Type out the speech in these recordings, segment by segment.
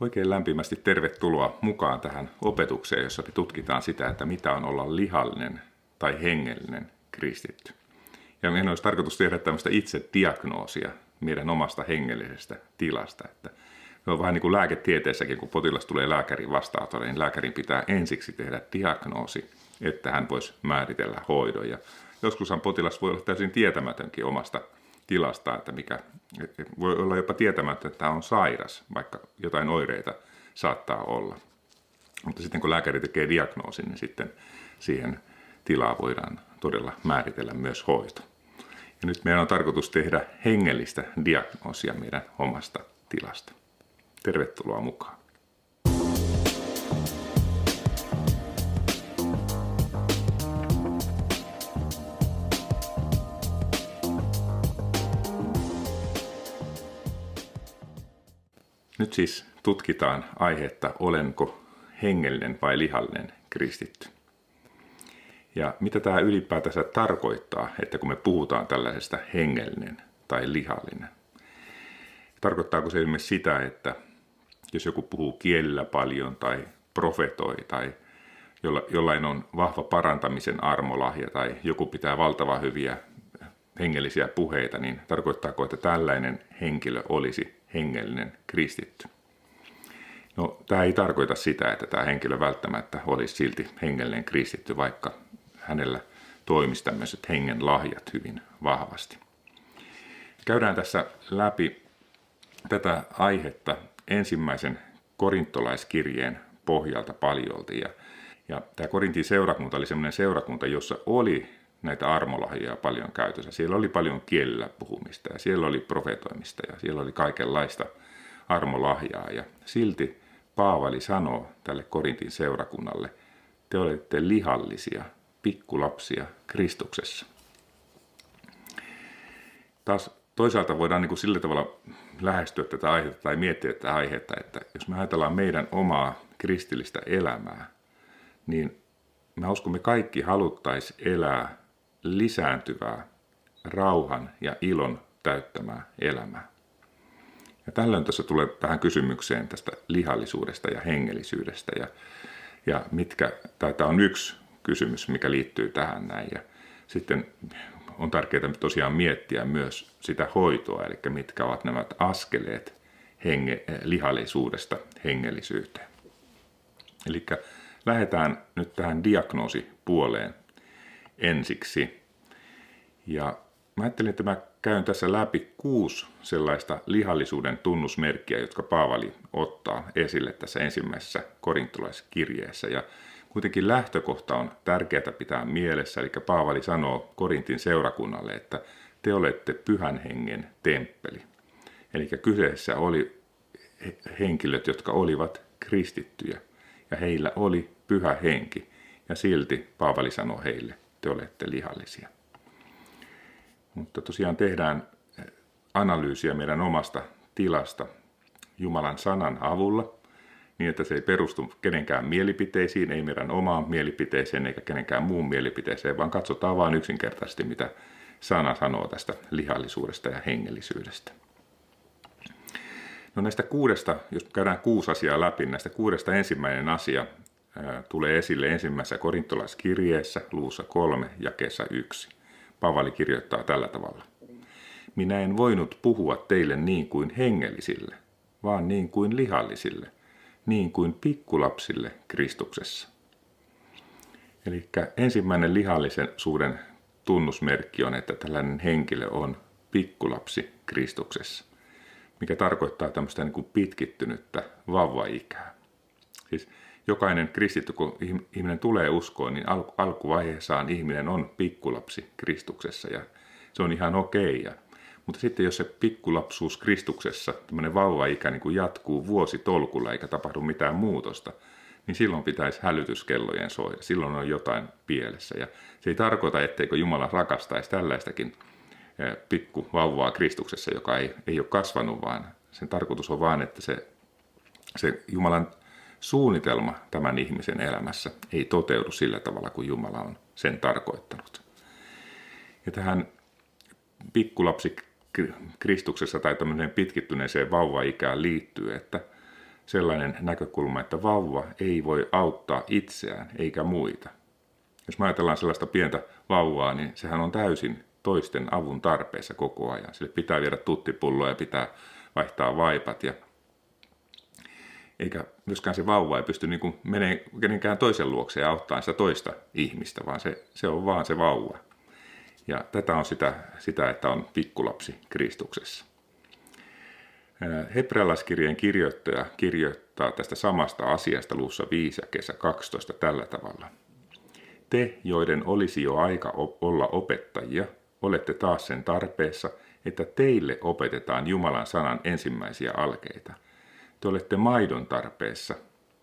Oikein lämpimästi tervetuloa mukaan tähän opetukseen, jossa me tutkitaan sitä, että mitä on olla lihallinen tai hengellinen kristitty. Ja meidän olisi tarkoitus tehdä tämmöistä itse diagnoosia meidän omasta hengellisestä tilasta. Että se on vähän niin kuin lääketieteessäkin, kun potilas tulee lääkärin vastaanotolle, niin lääkärin pitää ensiksi tehdä diagnoosi, että hän voisi määritellä hoidon. Ja joskushan potilas voi olla täysin tietämätönkin omasta tilasta, että mikä, voi olla jopa tietämättä, että on sairas, vaikka jotain oireita saattaa olla. Mutta sitten kun lääkäri tekee diagnoosin, niin sitten siihen tilaa voidaan todella määritellä myös hoito. Ja nyt meidän on tarkoitus tehdä hengellistä diagnoosia meidän omasta tilasta. Tervetuloa mukaan. Nyt siis tutkitaan aihetta, olenko hengellinen vai lihallinen kristitty. Ja mitä tämä ylipäätänsä tarkoittaa, että kun me puhutaan tällaisesta hengellinen tai lihallinen. Tarkoittaako se esimerkiksi sitä, että jos joku puhuu kielellä paljon tai profetoi tai jollain on vahva parantamisen armolahja tai joku pitää valtavan hyviä hengellisiä puheita, niin tarkoittaako, että tällainen henkilö olisi hengellinen kristitty? No, tämä ei tarkoita sitä, että tämä henkilö välttämättä olisi silti hengellinen kristitty, vaikka hänellä toimisi tämmöiset hengen lahjat hyvin vahvasti. Käydään tässä läpi tätä aihetta ensimmäisen korintolaiskirjeen pohjalta paljolti. Ja, ja tämä Korintin seurakunta oli semmoinen seurakunta, jossa oli näitä armolahjoja paljon käytössä. Siellä oli paljon kielellä puhumista ja siellä oli profetoimista ja siellä oli kaikenlaista armolahjaa. Ja silti Paavali sanoo tälle Korintin seurakunnalle, te olette lihallisia, pikkulapsia Kristuksessa. Taas toisaalta voidaan niin kuin sillä tavalla lähestyä tätä aihetta tai miettiä tätä aihetta, että jos me ajatellaan meidän omaa kristillistä elämää, niin mä uskon, me kaikki haluttaisiin elää lisääntyvää, rauhan ja ilon täyttämää elämää. Ja tällöin tässä tulee tähän kysymykseen tästä lihallisuudesta ja hengellisyydestä ja, ja mitkä, tai tämä on yksi kysymys, mikä liittyy tähän näin. Ja sitten on tärkeää tosiaan miettiä myös sitä hoitoa, eli mitkä ovat nämä askeleet henge, lihallisuudesta hengellisyyteen. Eli lähdetään nyt tähän diagnoosipuoleen ensiksi. Ja mä ajattelin, että mä käyn tässä läpi kuusi sellaista lihallisuuden tunnusmerkkiä, jotka Paavali ottaa esille tässä ensimmäisessä korintolaiskirjeessä. Ja kuitenkin lähtökohta on tärkeää pitää mielessä, eli Paavali sanoo Korintin seurakunnalle, että te olette pyhän hengen temppeli. Eli kyseessä oli henkilöt, jotka olivat kristittyjä, ja heillä oli pyhä henki, ja silti Paavali sanoo heille, te olette lihallisia. Mutta tosiaan tehdään analyysiä meidän omasta tilasta Jumalan sanan avulla, niin että se ei perustu kenenkään mielipiteisiin, ei meidän omaan mielipiteeseen eikä kenenkään muun mielipiteeseen, vaan katsotaan vain yksinkertaisesti, mitä sana sanoo tästä lihallisuudesta ja hengellisyydestä. No näistä kuudesta, jos käydään kuusi asiaa läpi, näistä kuudesta ensimmäinen asia tulee esille ensimmäisessä korintolaiskirjeessä, luussa kolme, jakeessa yksi. Pavali kirjoittaa tällä tavalla. Minä en voinut puhua teille niin kuin hengellisille, vaan niin kuin lihallisille, niin kuin pikkulapsille Kristuksessa. Eli ensimmäinen lihallisuuden tunnusmerkki on, että tällainen henkilö on pikkulapsi Kristuksessa, mikä tarkoittaa tämmöistä niin kuin pitkittynyttä vauvaikää. Siis jokainen kristitty, kun ihminen tulee uskoon, niin alku, alkuvaiheessaan ihminen on pikkulapsi Kristuksessa ja se on ihan okei. Okay. Mutta sitten jos se pikkulapsuus Kristuksessa, tämmöinen vauvaikä niin kuin jatkuu vuosi tolkulla eikä tapahdu mitään muutosta, niin silloin pitäisi hälytyskellojen soida. Silloin on jotain pielessä. Ja se ei tarkoita, etteikö Jumala rakastaisi tällaistakin eh, pikku vauvaa Kristuksessa, joka ei, ei ole kasvanut, vaan sen tarkoitus on vain, että se, se Jumalan suunnitelma tämän ihmisen elämässä ei toteudu sillä tavalla kuin Jumala on sen tarkoittanut. Ja tähän pikkulapsi Kristuksessa tai tämmöiseen pitkittyneeseen vauvaikään liittyy, että sellainen näkökulma, että vauva ei voi auttaa itseään eikä muita. Jos me ajatellaan sellaista pientä vauvaa, niin sehän on täysin toisten avun tarpeessa koko ajan. Sille pitää viedä tuttipulloa ja pitää vaihtaa vaipat ja eikä myöskään se vauva ei pysty niin menee kenenkään toisen luokse ja auttaa sitä toista ihmistä, vaan se, se on vaan se vauva. Ja tätä on sitä, sitä, että on pikkulapsi Kristuksessa. Hebrealaiskirjeen kirjoittaja kirjoittaa tästä samasta asiasta luussa 5 ja kesä 12 tällä tavalla. Te, joiden olisi jo aika olla opettajia, olette taas sen tarpeessa, että teille opetetaan Jumalan sanan ensimmäisiä alkeita. Te olette maidon tarpeessa,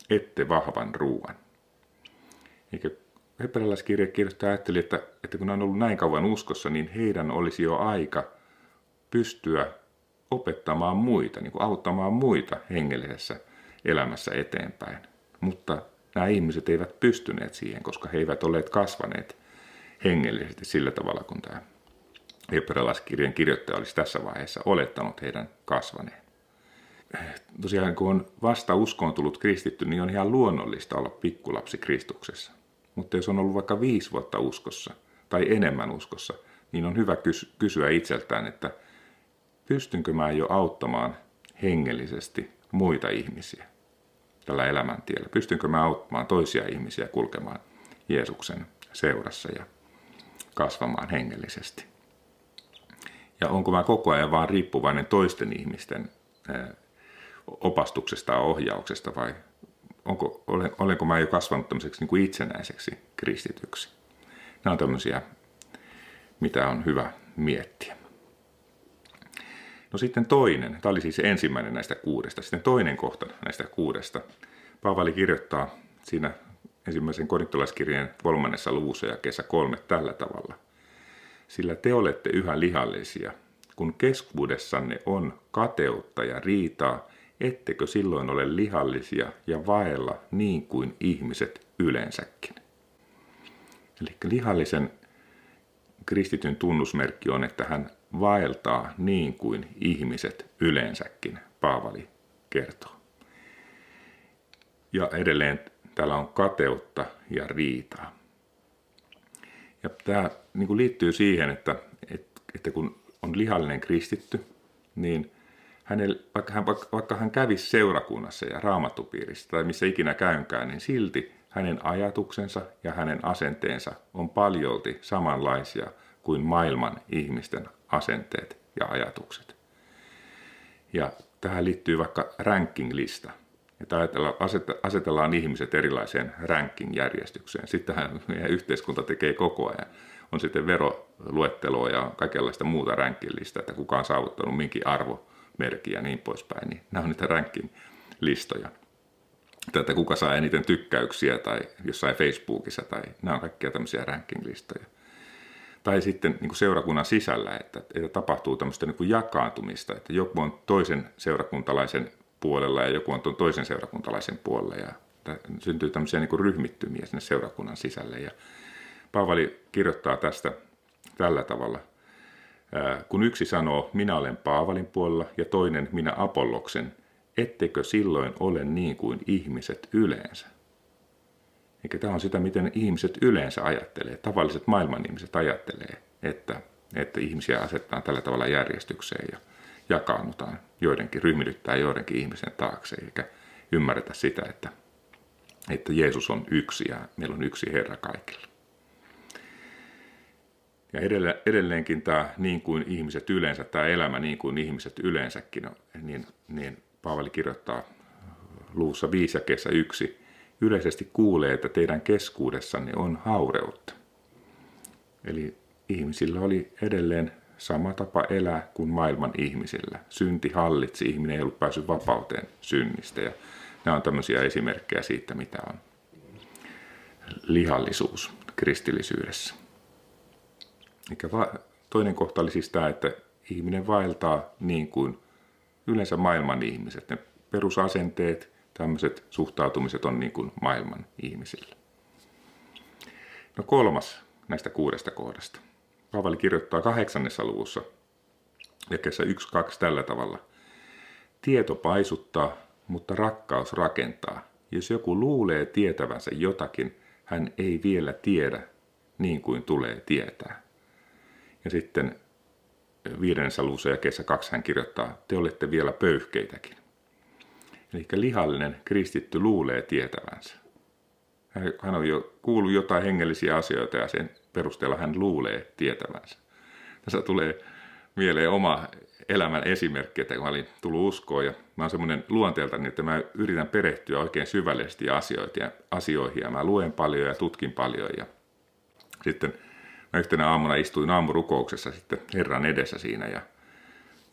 ette vahvan ruuan. Eikä hebrealaiskirja kirjoittaa ajatteli, että, että kun on ollut näin kauan uskossa, niin heidän olisi jo aika pystyä opettamaan muita, niin kuin auttamaan muita hengellisessä elämässä eteenpäin. Mutta nämä ihmiset eivät pystyneet siihen, koska he eivät olleet kasvaneet hengellisesti sillä tavalla, kun tämä hebrealaiskirjan kirjoittaja olisi tässä vaiheessa olettanut heidän kasvaneen. Tosiaan kun on vasta uskoon tullut kristitty, niin on ihan luonnollista olla pikkulapsi Kristuksessa. Mutta jos on ollut vaikka viisi vuotta uskossa tai enemmän uskossa, niin on hyvä kysyä itseltään, että pystynkö mä jo auttamaan hengellisesti muita ihmisiä tällä elämäntiellä? Pystynkö mä auttamaan toisia ihmisiä kulkemaan Jeesuksen seurassa ja kasvamaan hengellisesti? Ja onko mä koko ajan vaan riippuvainen toisten ihmisten opastuksesta ja ohjauksesta vai onko, olen, olenko mä jo kasvanut tämmöiseksi niin kuin itsenäiseksi kristityksi? Nämä on tämmöisiä, mitä on hyvä miettiä. No sitten toinen, tämä oli siis ensimmäinen näistä kuudesta, sitten toinen kohta näistä kuudesta. Paavali kirjoittaa siinä ensimmäisen korintolaiskirjeen kolmannessa luvussa ja kesä kolme tällä tavalla. Sillä te olette yhä lihallisia, kun keskuudessanne on kateutta ja riitaa, ettekö silloin ole lihallisia ja vaella niin kuin ihmiset yleensäkin. Eli lihallisen kristityn tunnusmerkki on, että hän vaeltaa niin kuin ihmiset yleensäkin, Paavali kertoo. Ja edelleen täällä on kateutta ja riitaa. Ja tämä niin kuin liittyy siihen, että, että kun on lihallinen kristitty, niin hänellä, vaikka, hän, vaikka hän kävisi seurakunnassa ja raamattupiirissä tai missä ikinä käynkään, niin silti hänen ajatuksensa ja hänen asenteensa on paljolti samanlaisia kuin maailman ihmisten asenteet ja ajatukset. Ja tähän liittyy vaikka ranking-lista. Että asetellaan ihmiset erilaiseen ranking-järjestykseen. Sittenhän meidän yhteiskunta tekee koko ajan. On sitten veroluetteloa ja kaikenlaista muuta ranking-listaa, että kuka on saavuttanut minkin arvomerkki ja niin poispäin. Niin nämä on niitä ranking-listoja. Tätä kuka saa eniten tykkäyksiä tai jossain Facebookissa tai nämä on kaikkia tämmöisiä ranking-listoja tai sitten niin kuin seurakunnan sisällä, että, että tapahtuu tämmöistä niin kuin jakaantumista, että joku on toisen seurakuntalaisen puolella ja joku on tuon toisen seurakuntalaisen puolella ja syntyy tämmöisiä niin kuin ryhmittymiä sinne seurakunnan sisälle ja Paavali kirjoittaa tästä tällä tavalla. Kun yksi sanoo, minä olen Paavalin puolella ja toinen minä Apolloksen, ettekö silloin ole niin kuin ihmiset yleensä? Eikä tämä on sitä, miten ihmiset yleensä ajattelee, tavalliset maailman ihmiset ajattelee, että, että ihmisiä asettaa tällä tavalla järjestykseen ja jakaannutaan joidenkin, ryhmityttää joidenkin ihmisen taakse, eikä ymmärretä sitä, että, että Jeesus on yksi ja meillä on yksi Herra kaikilla. Ja edelleenkin tämä niin kuin ihmiset yleensä, tämä elämä niin kuin ihmiset yleensäkin, niin, niin Paavali kirjoittaa luussa 5 ja kesä 1, yleisesti kuulee, että teidän keskuudessanne on haureutta. Eli ihmisillä oli edelleen sama tapa elää kuin maailman ihmisillä. Synti hallitsi, ihminen ei ollut päässyt vapauteen synnistä. Ja nämä on tämmöisiä esimerkkejä siitä, mitä on lihallisuus kristillisyydessä. Toinen kohta oli siis tämä, että ihminen vaeltaa niin kuin yleensä maailman ihmiset. Ne perusasenteet, tämmöiset suhtautumiset on niin kuin maailman ihmisillä. No kolmas näistä kuudesta kohdasta. Paavali kirjoittaa kahdeksannessa luvussa, ja kesä 1.2 tällä tavalla. Tieto paisuttaa, mutta rakkaus rakentaa. Jos joku luulee tietävänsä jotakin, hän ei vielä tiedä niin kuin tulee tietää. Ja sitten viidennessä luvussa ja kesä kaksi hän kirjoittaa, te olette vielä pöyhkeitäkin. Eli lihallinen kristitty luulee tietävänsä. Hän on jo kuullut jotain hengellisiä asioita ja sen perusteella hän luulee tietävänsä. Tässä tulee mieleen oma elämän esimerkki, että kun mä olin tullut uskoon ja mä oon semmoinen luonteelta, niin että mä yritän perehtyä oikein syvällisesti asioita ja, asioihin ja mä luen paljon ja tutkin paljon ja sitten mä yhtenä aamuna istuin aamurukouksessa sitten Herran edessä siinä ja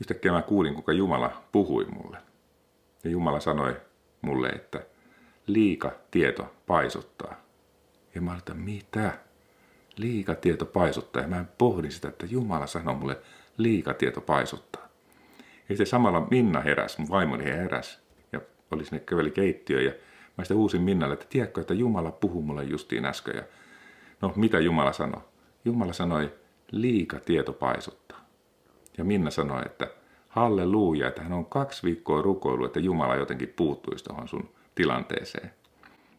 yhtäkkiä mä kuulin, kuinka Jumala puhui mulle. Ja Jumala sanoi mulle, että liika tieto paisuttaa. Ja mä olin, mitä? Liika tieto paisuttaa. Ja mä pohdin sitä, että Jumala sanoi mulle, liika tieto paisuttaa. Ja sitten samalla Minna heräs, mun vaimoni heräs. Ja oli sinne köveli keittiö ja mä sitten uusin Minnalle, että tiedätkö, että Jumala puhui mulle justiin äsken. Ja no, mitä Jumala sanoi? Jumala sanoi, liika tieto paisuttaa. Ja Minna sanoi, että halleluja, että hän on kaksi viikkoa rukoillut, että Jumala jotenkin puuttuisi tuohon sun tilanteeseen.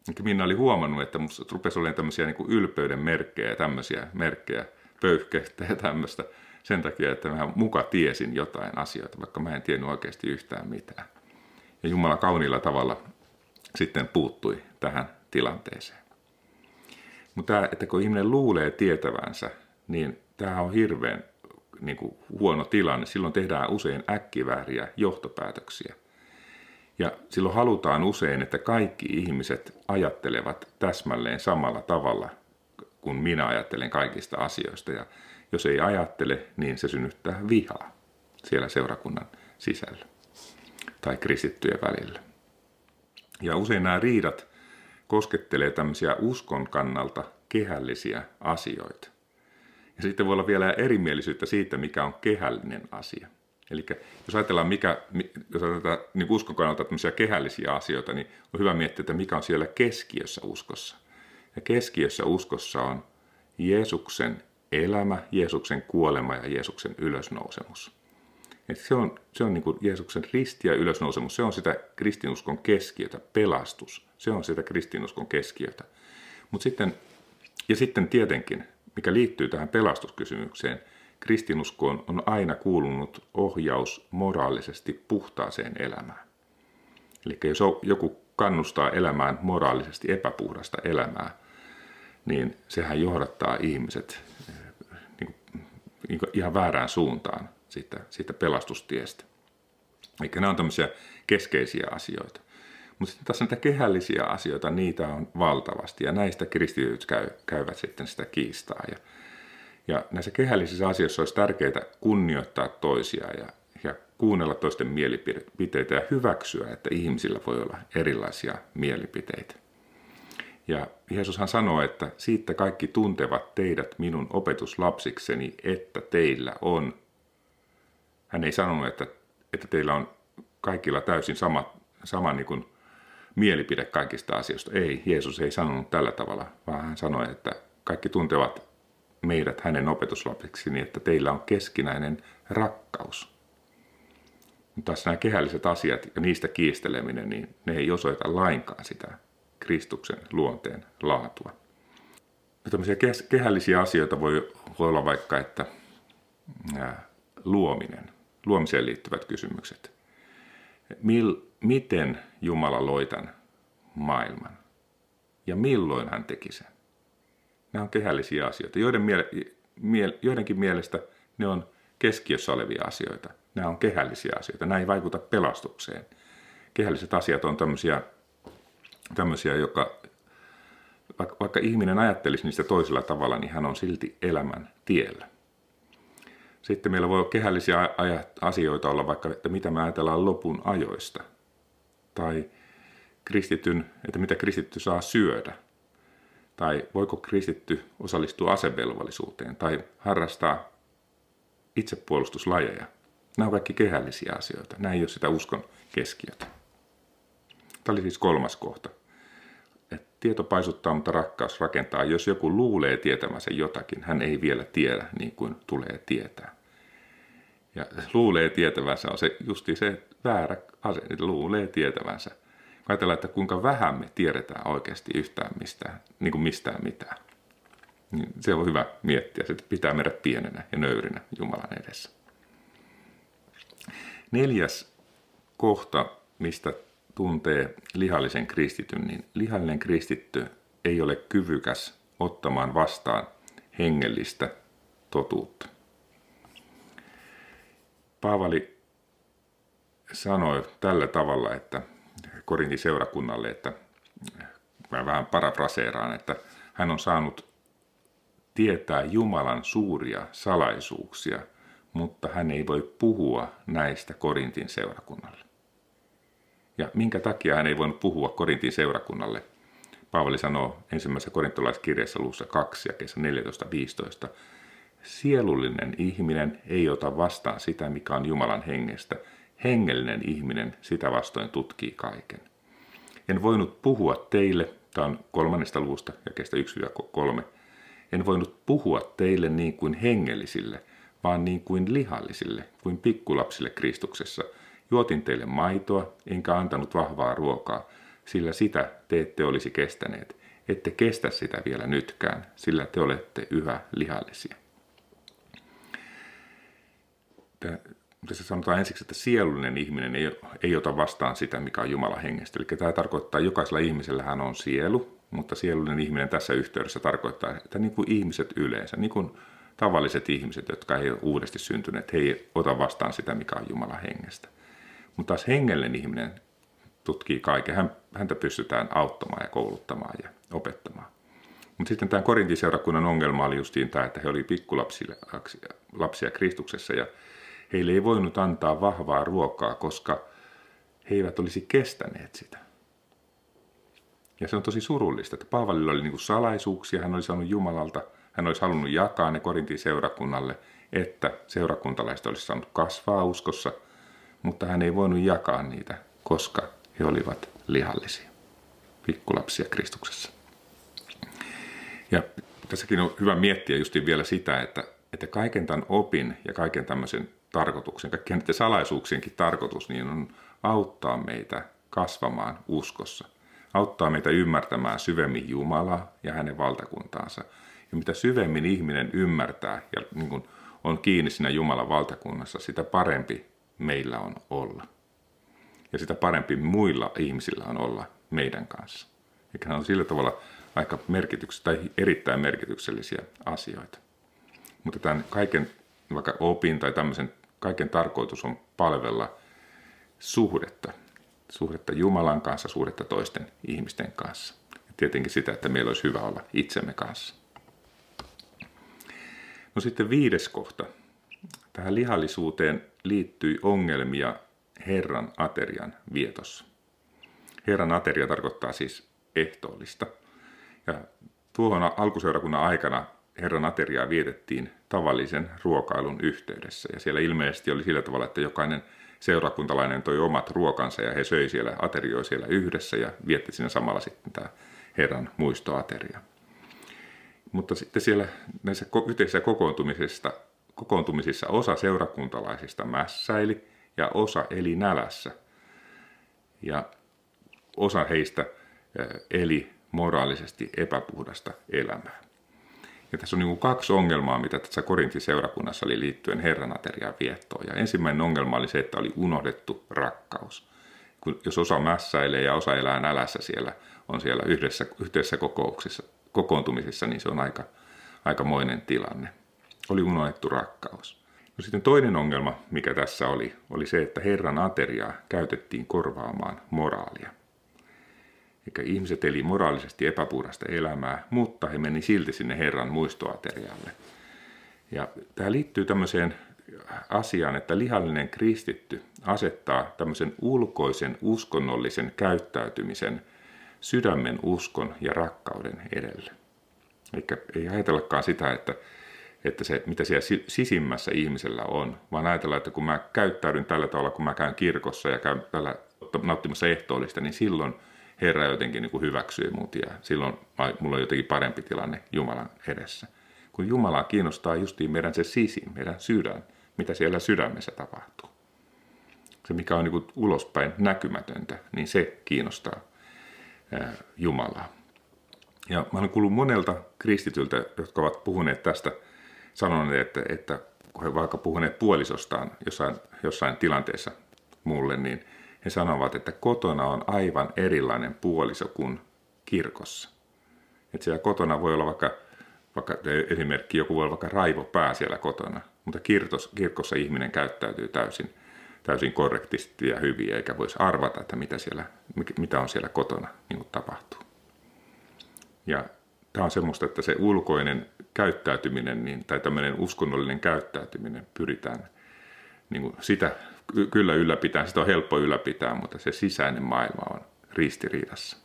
Enkä Minna oli huomannut, että musta rupesi olemaan tämmöisiä niin ylpeyden merkkejä ja tämmöisiä merkkejä, pöyhkeitä ja tämmöistä sen takia, että mä muka tiesin jotain asioita, vaikka mä en tiennyt oikeasti yhtään mitään. Ja Jumala kauniilla tavalla sitten puuttui tähän tilanteeseen. Mutta että kun ihminen luulee tietävänsä, niin tämä on hirveän niin kuin huono tilanne. Silloin tehdään usein äkkivääriä johtopäätöksiä. Ja silloin halutaan usein, että kaikki ihmiset ajattelevat täsmälleen samalla tavalla kuin minä ajattelen kaikista asioista. Ja jos ei ajattele, niin se synnyttää vihaa siellä seurakunnan sisällä tai kristittyjen välillä. Ja usein nämä riidat koskettelee tämmöisiä uskon kannalta kehällisiä asioita. Ja sitten voi olla vielä erimielisyyttä siitä, mikä on kehällinen asia. Eli jos ajatellaan, mikä, jos ajatellaan niin uskon kannalta tämmöisiä kehällisiä asioita, niin on hyvä miettiä, että mikä on siellä keskiössä uskossa. Ja keskiössä uskossa on Jeesuksen elämä, Jeesuksen kuolema ja Jeesuksen ylösnousemus. Et se on, se on niin Jeesuksen risti ja ylösnousemus, se on sitä kristinuskon keskiötä, pelastus, se on sitä kristinuskon keskiötä. Mut sitten, ja sitten tietenkin, mikä liittyy tähän pelastuskysymykseen, kristinuskoon on aina kuulunut ohjaus moraalisesti puhtaaseen elämään. Eli jos joku kannustaa elämään moraalisesti epäpuhdasta elämää, niin sehän johdattaa ihmiset niin kuin, niin kuin ihan väärään suuntaan siitä, siitä pelastustiestä. Eli nämä on tämmöisiä keskeisiä asioita. Mutta sitten tässä näitä kehällisiä asioita, niitä on valtavasti ja näistä kristityt käy, käyvät sitten sitä kiistaa. Ja, ja näissä kehällisissä asioissa olisi tärkeää kunnioittaa toisia ja, ja kuunnella toisten mielipiteitä ja hyväksyä, että ihmisillä voi olla erilaisia mielipiteitä. Ja Jeesushan sanoo, että siitä kaikki tuntevat teidät minun opetuslapsikseni, että teillä on. Hän ei sanonut, että, että teillä on kaikilla täysin sama, sama niin kuin mielipide kaikista asioista. Ei, Jeesus ei sanonut tällä tavalla, vaan hän sanoi, että kaikki tuntevat meidät hänen opetuslapsiksi niin, että teillä on keskinäinen rakkaus. Mutta taas nämä kehälliset asiat ja niistä kiisteleminen, niin ne ei osoita lainkaan sitä Kristuksen luonteen laatua. Ja tämmöisiä kehällisiä asioita voi, voi olla vaikka, että luominen, luomiseen liittyvät kysymykset. Mil, miten Jumala loi tämän maailman ja milloin hän teki sen? Nämä on kehällisiä asioita. Joiden miele, mie, joidenkin mielestä ne on keskiössä olevia asioita. Nämä on kehällisiä asioita. Nämä ei vaikuta pelastukseen. Kehälliset asiat on tämmöisiä tämmöisiä, joka vaikka, vaikka ihminen ajattelisi niistä toisella tavalla, niin hän on silti elämän tiellä. Sitten meillä voi olla kehällisiä asioita olla vaikka, että mitä me ajatellaan lopun ajoista. Tai kristityn, että mitä kristitty saa syödä. Tai voiko kristitty osallistua asevelvollisuuteen tai harrastaa itsepuolustuslajeja. Nämä ovat kaikki kehällisiä asioita. Nämä ei ole sitä uskon keskiötä. Tämä oli siis kolmas kohta. Et tieto paisuttaa, mutta rakkaus rakentaa. Jos joku luulee tietämänsä jotakin, hän ei vielä tiedä niin kuin tulee tietää. Ja luulee tietävänsä on se justi se väärä asenne, luulee tietävänsä. Ajatellaan, että kuinka vähän me tiedetään oikeasti yhtään mistään, niin kuin mistään mitään. Niin se on hyvä miettiä, että pitää meidät pienenä ja nöyrinä Jumalan edessä. Neljäs kohta, mistä tuntee lihallisen kristityn, niin lihallinen kristitty ei ole kyvykäs ottamaan vastaan hengellistä totuutta. Paavali sanoi tällä tavalla, että Korintin seurakunnalle, että mä vähän parafraseeraan, että hän on saanut tietää Jumalan suuria salaisuuksia, mutta hän ei voi puhua näistä Korintin seurakunnalle. Ja minkä takia hän ei voinut puhua Korintin seurakunnalle? Paavali sanoo ensimmäisessä korintolaiskirjassa luussa 2 ja kesä 14.15. Sielullinen ihminen ei ota vastaan sitä, mikä on Jumalan hengestä. Hengellinen ihminen sitä vastoin tutkii kaiken. En voinut puhua teille, tämä on kolmannesta luvusta ja kestä 1-3, en voinut puhua teille niin kuin hengellisille, vaan niin kuin lihallisille, kuin pikkulapsille Kristuksessa. Juotin teille maitoa, enkä antanut vahvaa ruokaa, sillä sitä te ette olisi kestäneet. Ette kestä sitä vielä nytkään, sillä te olette yhä lihallisia. Tässä sanotaan ensiksi, että sielullinen ihminen ei, ei ota vastaan sitä, mikä on Jumalan hengestä. Eli tämä tarkoittaa, että jokaisella ihmisellä hän on sielu, mutta sielullinen ihminen tässä yhteydessä tarkoittaa, että niin kuin ihmiset yleensä, niin kuin tavalliset ihmiset, jotka ei ole uudesti syntyneet, he ei ota vastaan sitä, mikä on Jumalan hengestä. Mutta taas hengellinen ihminen tutkii kaiken. Häntä pystytään auttamaan ja kouluttamaan ja opettamaan. Mutta sitten tämän Korintin seurakunnan ongelma oli justiin tämä, että he olivat pikkulapsia lapsia Kristuksessa ja heille ei voinut antaa vahvaa ruokaa, koska he eivät olisi kestäneet sitä. Ja se on tosi surullista, että Paavalilla oli niin salaisuuksia, hän oli saanut Jumalalta, hän olisi halunnut jakaa ne Korintin seurakunnalle, että seurakuntalaiset olisi saanut kasvaa uskossa, mutta hän ei voinut jakaa niitä, koska he olivat lihallisia, pikkulapsia Kristuksessa. Ja tässäkin on hyvä miettiä justiin vielä sitä, että, että kaiken tämän opin ja kaiken tämmöisen tarkoituksen, kaikkien näiden salaisuuksienkin tarkoitus, niin on auttaa meitä kasvamaan uskossa. Auttaa meitä ymmärtämään syvemmin Jumalaa ja hänen valtakuntaansa. Ja mitä syvemmin ihminen ymmärtää ja niin kuin on kiinni siinä Jumalan valtakunnassa, sitä parempi meillä on olla. Ja sitä parempi muilla ihmisillä on olla meidän kanssa. Eikä on sillä tavalla aika merkityks- tai erittäin merkityksellisiä asioita. Mutta tämän kaiken, vaikka opin tai tämmöisen, kaiken tarkoitus on palvella suhdetta. Suhdetta Jumalan kanssa, suhdetta toisten ihmisten kanssa. Ja tietenkin sitä, että meillä olisi hyvä olla itsemme kanssa. No sitten viides kohta. Tähän lihallisuuteen liittyi ongelmia Herran aterian vietossa. Herran ateria tarkoittaa siis ehtoollista. Ja tuohon alkuseurakunnan aikana Herran ateriaa vietettiin tavallisen ruokailun yhteydessä. Ja siellä ilmeisesti oli sillä tavalla, että jokainen seurakuntalainen toi omat ruokansa ja he söi siellä, aterioi siellä yhdessä ja vietti siinä samalla sitten tämä Herran muistoateria. Mutta sitten siellä näissä yhteisissä kokoontumisissa, kokoontumisissa osa seurakuntalaisista mässäili ja osa eli nälässä. Ja osa heistä eli moraalisesti epäpuhdasta elämää. Ja tässä on niin kaksi ongelmaa, mitä tässä Korintin seurakunnassa oli liittyen Herran aterian viettoon. Ja ensimmäinen ongelma oli se, että oli unohdettu rakkaus. Kun, jos osa mässäilee ja osa elää nälässä siellä, on siellä yhdessä, yhteisessä kokouksissa, kokoontumisissa, niin se on aika, aikamoinen tilanne. Oli unohdettu rakkaus. No sitten toinen ongelma, mikä tässä oli, oli se, että Herran ateriaa käytettiin korvaamaan moraalia. Eli ihmiset eli moraalisesti epäpuhdasta elämää, mutta he meni silti sinne Herran muistoaterialle. Ja tämä liittyy tämmöiseen asiaan, että lihallinen kristitty asettaa tämmöisen ulkoisen uskonnollisen käyttäytymisen sydämen uskon ja rakkauden edelle. Eli ei ajatellakaan sitä, että, että se, mitä siellä sisimmässä ihmisellä on, vaan ajatella, että kun mä käyttäydyn tällä tavalla, kun mä käyn kirkossa ja käyn tällä nauttimassa ehtoollista, niin silloin – Herra jotenkin niin kuin hyväksyy mut ja silloin mulla on jotenkin parempi tilanne Jumalan edessä. Kun Jumalaa kiinnostaa justiin meidän se sisin, meidän sydän, mitä siellä sydämessä tapahtuu. Se, mikä on niin ulospäin näkymätöntä, niin se kiinnostaa Jumalaa. Ja mä olen kuullut monelta kristityltä, jotka ovat puhuneet tästä, sanoneet, että, että kun he vaikka puhuneet puolisostaan jossain, jossain tilanteessa mulle, niin he sanovat, että kotona on aivan erilainen puoliso kuin kirkossa. Että siellä kotona voi olla vaikka, vaikka esimerkki, joku voi olla vaikka raivo pää siellä kotona, mutta kirkos, kirkossa ihminen käyttäytyy täysin, täysin korrektisti ja hyvin, eikä voisi arvata, että mitä, siellä, mitä on siellä kotona niin tapahtuu. Ja tämä on semmoista, että se ulkoinen käyttäytyminen niin, tai tämmöinen uskonnollinen käyttäytyminen pyritään niin kuin sitä kyllä ylläpitää, sitä on helppo ylläpitää, mutta se sisäinen maailma on ristiriidassa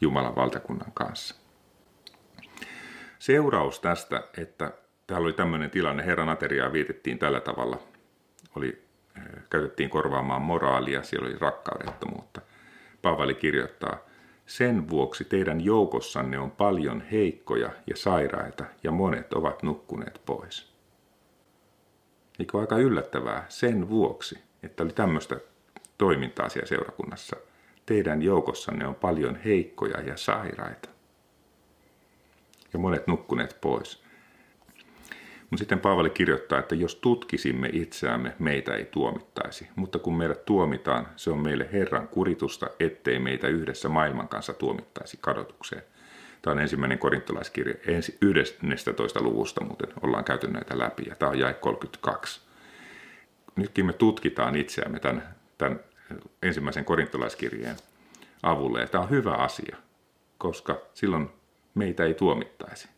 Jumalan valtakunnan kanssa. Seuraus tästä, että täällä oli tämmöinen tilanne, Herran ateriaa vietettiin tällä tavalla, oli, eh, käytettiin korvaamaan moraalia, siellä oli rakkaudettomuutta. Paavali kirjoittaa, sen vuoksi teidän joukossanne on paljon heikkoja ja sairaita ja monet ovat nukkuneet pois. Eikö aika yllättävää sen vuoksi, että oli tämmöistä toimintaa siellä seurakunnassa. Teidän joukossanne on paljon heikkoja ja sairaita. Ja monet nukkuneet pois. Mutta sitten Paavali kirjoittaa, että jos tutkisimme itseämme, meitä ei tuomittaisi. Mutta kun meidät tuomitaan, se on meille Herran kuritusta, ettei meitä yhdessä maailman kanssa tuomittaisi kadotukseen. Tämä on ensimmäinen korintolaiskirja 11. luvusta, muuten ollaan käyty näitä läpi, ja tämä on jae 32. Nytkin me tutkitaan itseämme tämän, tämän ensimmäisen korintolaiskirjeen avulla, ja tämä on hyvä asia, koska silloin meitä ei tuomittaisi.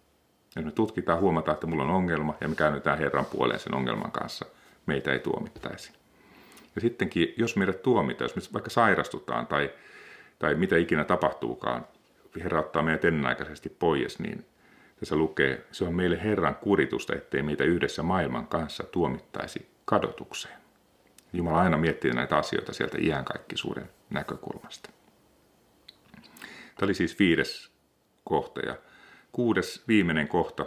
Jos me tutkitaan, huomataan, että mulla on ongelma, ja me käännytään Herran puoleen sen ongelman kanssa, meitä ei tuomittaisi. Ja sittenkin, jos meidät tuomitaan, jos me vaikka sairastutaan tai, tai mitä ikinä tapahtuukaan, Herra ottaa meidät ennenaikaisesti pois, niin tässä lukee, se on meille Herran kuritusta, ettei meitä yhdessä maailman kanssa tuomittaisi kadotukseen. Jumala aina miettii näitä asioita sieltä iänkaikkisuuden näkökulmasta. Tämä oli siis viides kohta ja kuudes viimeinen kohta.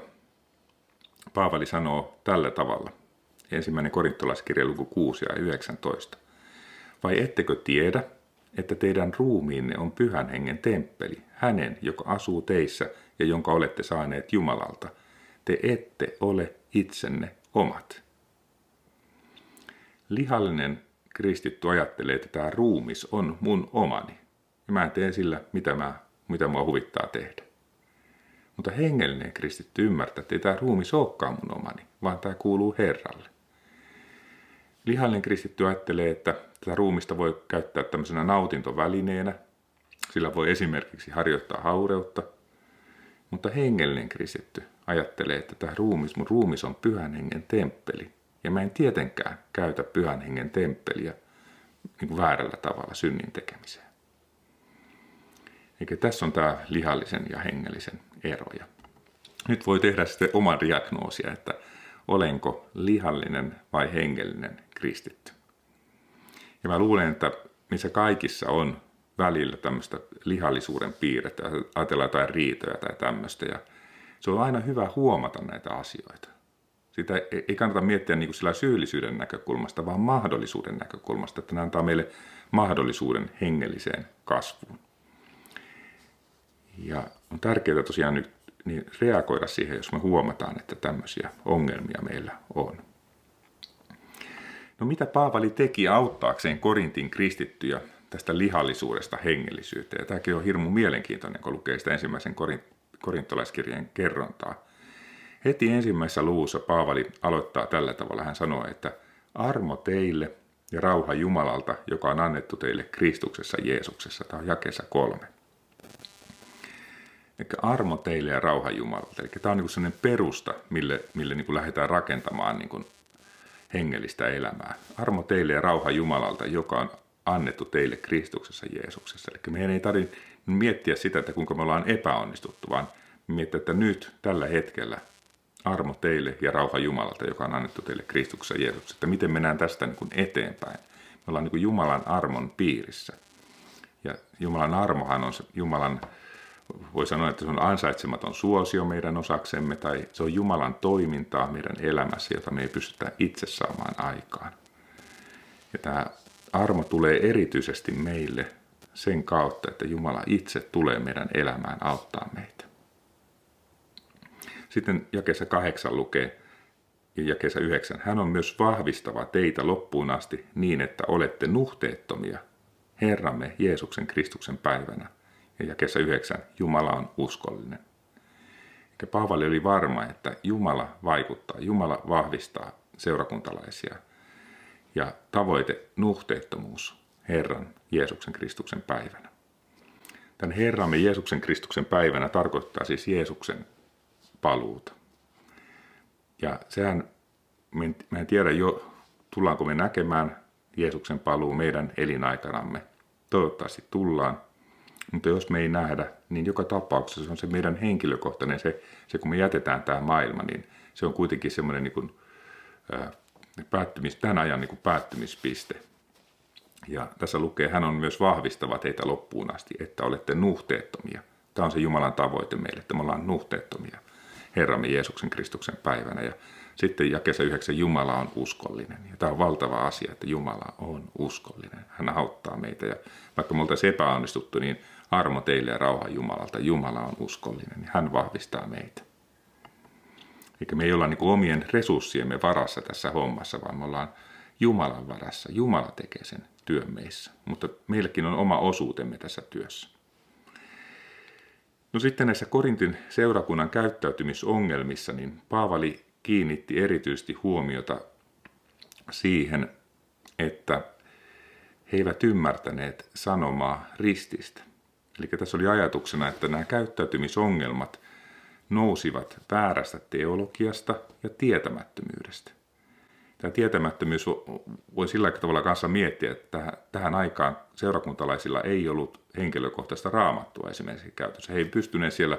Paavali sanoo tällä tavalla. Ensimmäinen korintolaiskirja luku 6 ja 19. Vai ettekö tiedä, että teidän ruumiinne on pyhän hengen temppeli, hänen, joka asuu teissä ja jonka olette saaneet Jumalalta. Te ette ole itsenne omat. Lihallinen kristitty ajattelee, että tämä ruumis on mun omani. Ja mä teen sillä, mitä, mä, mitä mua huvittaa tehdä. Mutta hengellinen kristitty ymmärtää, että ei tämä ruumis olekaan mun omani, vaan tämä kuuluu Herralle. Lihallinen kristitty ajattelee, että tätä ruumista voi käyttää tämmöisenä nautintovälineenä. Sillä voi esimerkiksi harjoittaa haureutta. Mutta hengellinen kristitty ajattelee, että tämä ruumis, mun ruumis on pyhän hengen temppeli. Ja mä en tietenkään käytä pyhän hengen temppeliä niin kuin väärällä tavalla synnin tekemiseen. Eikä tässä on tämä lihallisen ja hengellisen eroja. Nyt voi tehdä sitten oman diagnoosia, että olenko lihallinen vai hengellinen kristitty. Ja mä luulen, että missä kaikissa on välillä tämmöistä lihallisuuden piirrettä, ajatellaan jotain riitoja tai tämmöistä, ja se on aina hyvä huomata näitä asioita. Sitä ei kannata miettiä niin kuin sillä syyllisyyden näkökulmasta, vaan mahdollisuuden näkökulmasta, että ne antaa meille mahdollisuuden hengelliseen kasvuun. Ja on tärkeää tosiaan nyt niin reagoida siihen, jos me huomataan, että tämmöisiä ongelmia meillä on. No mitä Paavali teki auttaakseen Korintin kristittyjä tästä lihallisuudesta hengellisyyteen? Tämäkin on hirmu mielenkiintoinen, kun lukee sitä ensimmäisen korintolaiskirjeen kerrontaa. Heti ensimmäisessä luvussa Paavali aloittaa tällä tavalla. Hän sanoo, että armo teille ja rauha Jumalalta, joka on annettu teille Kristuksessa Jeesuksessa. Tämä on jakeessa kolme. Eli armo teille ja rauha Jumalalta. Eli tämä on niin sellainen perusta, mille, mille niin lähdetään rakentamaan niin hengellistä elämää. Armo teille ja rauha Jumalalta, joka on annettu teille Kristuksessa Jeesuksessa. Eli meidän ei tarvitse miettiä sitä, että kuinka me ollaan epäonnistuttu, vaan miettiä, että nyt tällä hetkellä armo teille ja rauha Jumalalta, joka on annettu teille Kristuksessa Jeesuksessa. Että miten mennään tästä niin kuin eteenpäin. Me ollaan niin kuin Jumalan armon piirissä. Ja Jumalan armohan on se Jumalan voi sanoa, että se on ansaitsematon suosio meidän osaksemme tai se on Jumalan toimintaa meidän elämässä, jota me ei pystytä itse saamaan aikaan. Ja tämä armo tulee erityisesti meille sen kautta, että Jumala itse tulee meidän elämään auttaa meitä. Sitten jakeessa kahdeksan lukee, ja jakeessa yhdeksän, hän on myös vahvistava teitä loppuun asti niin, että olette nuhteettomia Herramme Jeesuksen Kristuksen päivänä. Ja jakeessa yhdeksän, Jumala on uskollinen. Ja Paavali oli varma, että Jumala vaikuttaa, Jumala vahvistaa seurakuntalaisia. Ja tavoite nuhteettomuus Herran Jeesuksen Kristuksen päivänä. Tämän Herramme Jeesuksen Kristuksen päivänä tarkoittaa siis Jeesuksen paluuta. Ja sehän, mä en tiedä jo, tullaanko me näkemään Jeesuksen paluu meidän elinaikanamme. Toivottavasti tullaan. Mutta jos me ei nähdä, niin joka tapauksessa se on se meidän henkilökohtainen, se, se kun me jätetään tämä maailma, niin se on kuitenkin semmoinen niin kuin, ää, päättymis, tämän ajan niin kuin päättymispiste. Ja tässä lukee, hän on myös vahvistava teitä loppuun asti, että olette nuhteettomia. Tämä on se Jumalan tavoite meille, että me ollaan nuhteettomia. Herramme Jeesuksen Kristuksen päivänä. Ja sitten jakessa yhdeksän Jumala on uskollinen. Ja tämä on valtava asia, että Jumala on uskollinen. Hän auttaa meitä. Ja vaikka me oltaisiin epäonnistuttu, niin armo teille ja rauha Jumalalta. Jumala on uskollinen. Ja hän vahvistaa meitä. Eikä me ei olla niin omien resurssiemme varassa tässä hommassa, vaan me ollaan Jumalan varassa. Jumala tekee sen työn meissä. Mutta meilläkin on oma osuutemme tässä työssä. No sitten näissä Korintin seurakunnan käyttäytymisongelmissa, niin Paavali kiinnitti erityisesti huomiota siihen, että he eivät ymmärtäneet sanomaa rististä. Eli tässä oli ajatuksena, että nämä käyttäytymisongelmat nousivat väärästä teologiasta ja tietämättömyydestä. Tämä tietämättömyys voi sillä tavalla kanssa miettiä, että tähän aikaan seurakuntalaisilla ei ollut henkilökohtaista raamattua esimerkiksi käytössä. He ei pystyneet siellä,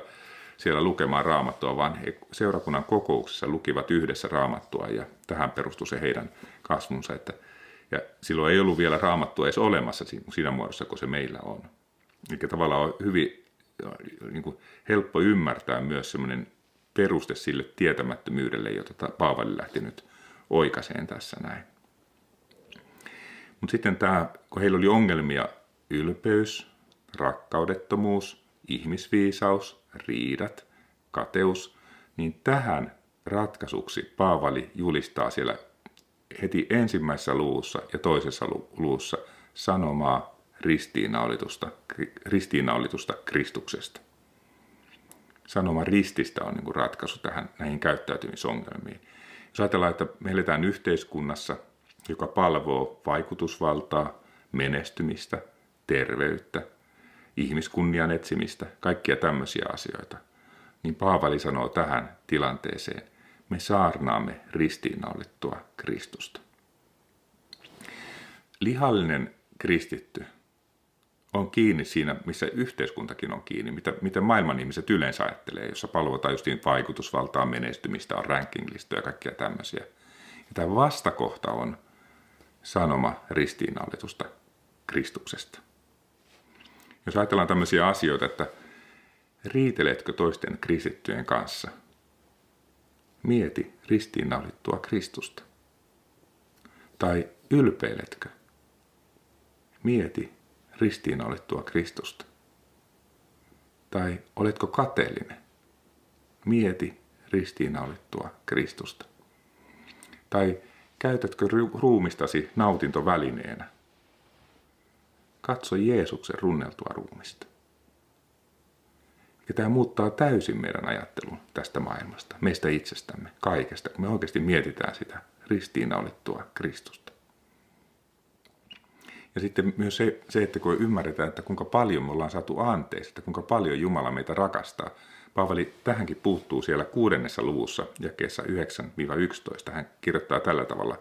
siellä lukemaan raamattua, vaan he seurakunnan kokouksessa lukivat yhdessä raamattua ja tähän perustui se heidän kasvunsa. Että, ja silloin ei ollut vielä raamattua edes olemassa siinä muodossa, kun se meillä on. Eli tavallaan on hyvin niin kuin helppo ymmärtää myös semmoinen peruste sille tietämättömyydelle, jota Paavali lähti nyt oikaiseen tässä näin. Mutta sitten tämä, kun heillä oli ongelmia ylpeys, rakkaudettomuus, ihmisviisaus, riidat, kateus, niin tähän ratkaisuksi Paavali julistaa siellä heti ensimmäisessä luvussa ja toisessa luvussa sanomaa ristiinnaulitusta, ristiinnaulitusta Kristuksesta. Sanoma rististä on niin ratkaisu tähän näihin käyttäytymisongelmiin. Jos ajatellaan, että me eletään yhteiskunnassa, joka palvoo vaikutusvaltaa, menestymistä, terveyttä, ihmiskunnian etsimistä, kaikkia tämmöisiä asioita, niin Paavali sanoo tähän tilanteeseen, me saarnaamme ristiinnaulittua Kristusta. Lihallinen kristitty on kiinni siinä, missä yhteiskuntakin on kiinni, mitä, mitä maailman ihmiset yleensä ajattelee, jossa palvotaan just vaikutusvaltaa, menestymistä, on rankinglistoja ja kaikkia tämmöisiä. Ja tämä vastakohta on sanoma ristiinnaulitusta Kristuksesta. Jos ajatellaan tämmöisiä asioita, että riiteletkö toisten kristittyjen kanssa, mieti ristiinnaulittua Kristusta. Tai ylpeiletkö? Mieti ristiinnaulittua Kristusta? Tai oletko kateellinen? Mieti ristiinnaulittua Kristusta. Tai käytätkö ruumistasi nautintovälineenä? Katso Jeesuksen runneltua ruumista. Ja tämä muuttaa täysin meidän ajattelun tästä maailmasta, meistä itsestämme, kaikesta, kun me oikeasti mietitään sitä ristiinnaulittua Kristusta. Ja sitten myös se, se, että kun ymmärretään, että kuinka paljon me ollaan saatu anteeksi, että kuinka paljon Jumala meitä rakastaa. Paavali tähänkin puuttuu siellä kuudennessa luvussa, jakeessa 9-11. Hän kirjoittaa tällä tavalla,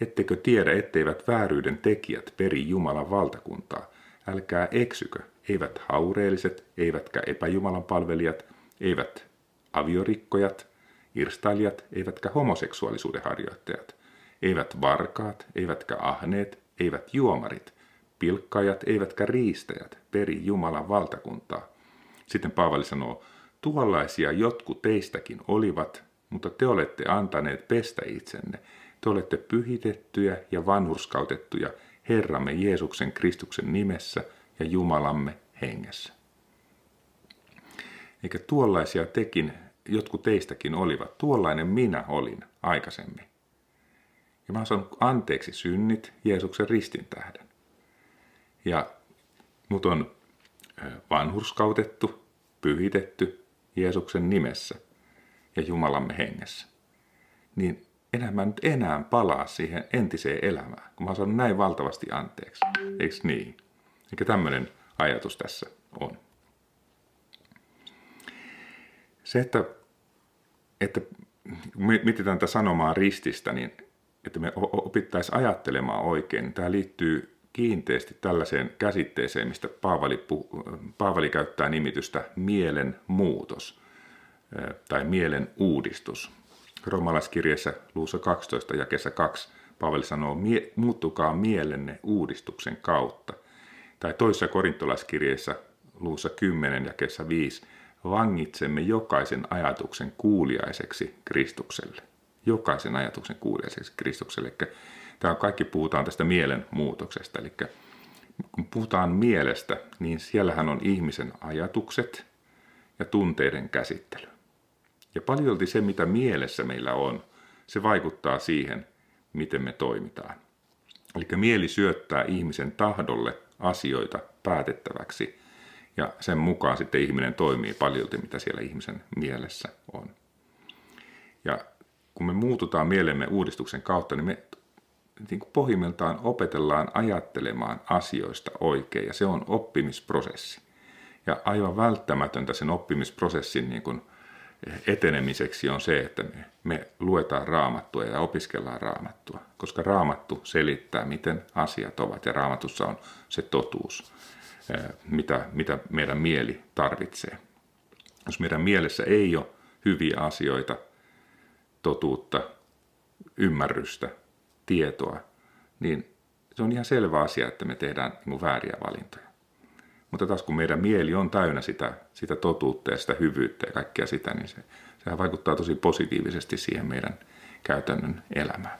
ettekö tiedä, etteivät vääryyden tekijät peri Jumalan valtakuntaa. Älkää eksykö, eivät haureelliset, eivätkä epäjumalan palvelijat, eivät aviorikkojat, irstailijat, eivätkä homoseksuaalisuuden harjoittajat, eivät varkaat, eivätkä ahneet, eivät juomarit, pilkkaajat eivätkä riistäjät peri Jumalan valtakuntaa, Sitten Paavali sanoo, tuollaisia jotkut teistäkin olivat, mutta te olette antaneet pestä itsenne. Te olette pyhitettyjä ja vanhurskautettuja Herramme Jeesuksen Kristuksen nimessä ja Jumalamme hengessä. Eikä tuollaisia tekin, jotkut teistäkin olivat, tuollainen minä olin aikaisemmin. Ja mä oon saanut anteeksi synnit Jeesuksen ristin tähden. Ja mut on vanhurskautettu, pyhitetty Jeesuksen nimessä ja Jumalamme hengessä. Niin enää mä nyt enää palaa siihen entiseen elämään, kun mä oon saanut näin valtavasti anteeksi. Eikö niin? Eikä tämmöinen ajatus tässä on. Se, että, että mietitään tätä sanomaa rististä, niin että me opittaisiin ajattelemaan oikein, niin tämä liittyy kiinteästi tällaiseen käsitteeseen, mistä Paavali, Paavali käyttää nimitystä mielen muutos tai mielen uudistus. Romalaiskirjeessä luussa 12 ja kesä 2 Paavali sanoo, muuttukaa mielenne uudistuksen kautta. Tai toisessa korintolaiskirjeessä luussa 10 ja kesä 5 vangitsemme jokaisen ajatuksen kuuliaiseksi Kristukselle. Jokaisen ajatuksen kuuliaiseksi Kristukselle. Eli tämä kaikki puhutaan tästä mielen muutoksesta. Eli kun puhutaan mielestä, niin siellähän on ihmisen ajatukset ja tunteiden käsittely. Ja paljolti se, mitä mielessä meillä on, se vaikuttaa siihen, miten me toimitaan. Eli mieli syöttää ihmisen tahdolle asioita päätettäväksi ja sen mukaan sitten ihminen toimii paljolti, mitä siellä ihmisen mielessä on. Ja kun me muututaan mielemme uudistuksen kautta, niin me niin kuin pohjimmiltaan opetellaan ajattelemaan asioista oikein ja se on oppimisprosessi. Ja aivan välttämätöntä sen oppimisprosessin niin kuin etenemiseksi on se, että me, me luetaan raamattua ja opiskellaan raamattua, koska raamattu selittää, miten asiat ovat ja raamatussa on se totuus, mitä, mitä meidän mieli tarvitsee. Jos meidän mielessä ei ole hyviä asioita, totuutta, ymmärrystä, tietoa, niin se on ihan selvä asia, että me tehdään niin vääriä valintoja. Mutta taas kun meidän mieli on täynnä sitä, sitä totuutta ja sitä hyvyyttä ja kaikkea sitä, niin se, sehän vaikuttaa tosi positiivisesti siihen meidän käytännön elämään.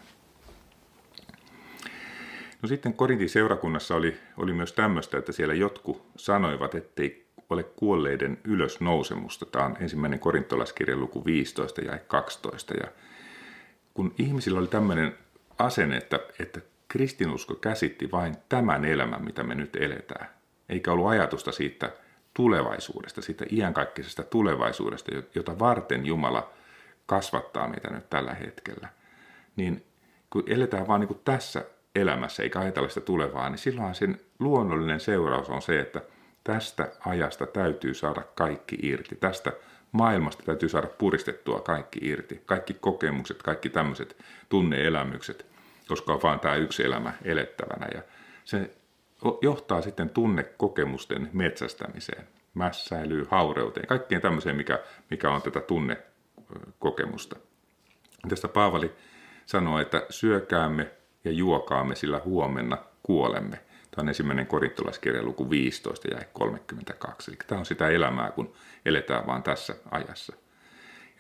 No sitten Korintin seurakunnassa oli, oli myös tämmöistä, että siellä jotkut sanoivat, ettei ole kuolleiden ylösnousemusta. Tämä on ensimmäinen korintolaiskirjan luku 15 ja 12. Ja kun ihmisillä oli tämmöinen asenne, että, että kristinusko käsitti vain tämän elämän, mitä me nyt eletään, eikä ollut ajatusta siitä tulevaisuudesta, siitä iänkaikkisesta tulevaisuudesta, jota varten Jumala kasvattaa meitä nyt tällä hetkellä, niin kun eletään vaan niin tässä elämässä eikä ajatella sitä tulevaa, niin silloin sen luonnollinen seuraus on se, että tästä ajasta täytyy saada kaikki irti. Tästä maailmasta täytyy saada puristettua kaikki irti. Kaikki kokemukset, kaikki tämmöiset tunneelämykset, koska on vaan tämä yksi elämä elettävänä. Ja se johtaa sitten tunnekokemusten metsästämiseen, mässäilyyn, haureuteen, kaikkeen tämmöiseen, mikä, mikä on tätä tunnekokemusta. Tästä Paavali sanoo, että syökäämme ja juokaamme, sillä huomenna kuolemme. Tämä on ensimmäinen korintolaiskirja luku 15 ja 32. Eli tämä on sitä elämää, kun eletään vaan tässä ajassa.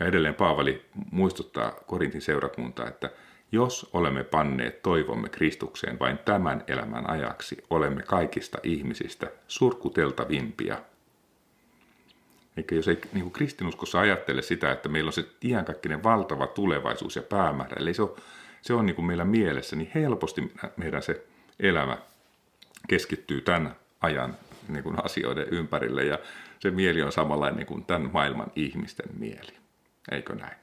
Ja edelleen Paavali muistuttaa Korintin seurakuntaa, että jos olemme panneet toivomme Kristukseen vain tämän elämän ajaksi, olemme kaikista ihmisistä surkuteltavimpia. Eikä jos ei niin kuin kristinuskossa ajattele sitä, että meillä on se iankaikkinen valtava tulevaisuus ja päämäärä, eli se on, se on niin kuin meillä mielessä, niin helposti meidän se elämä keskittyy tämän ajan niin kuin asioiden ympärille ja se mieli on samanlainen kuin tämän maailman ihmisten mieli. Eikö näin?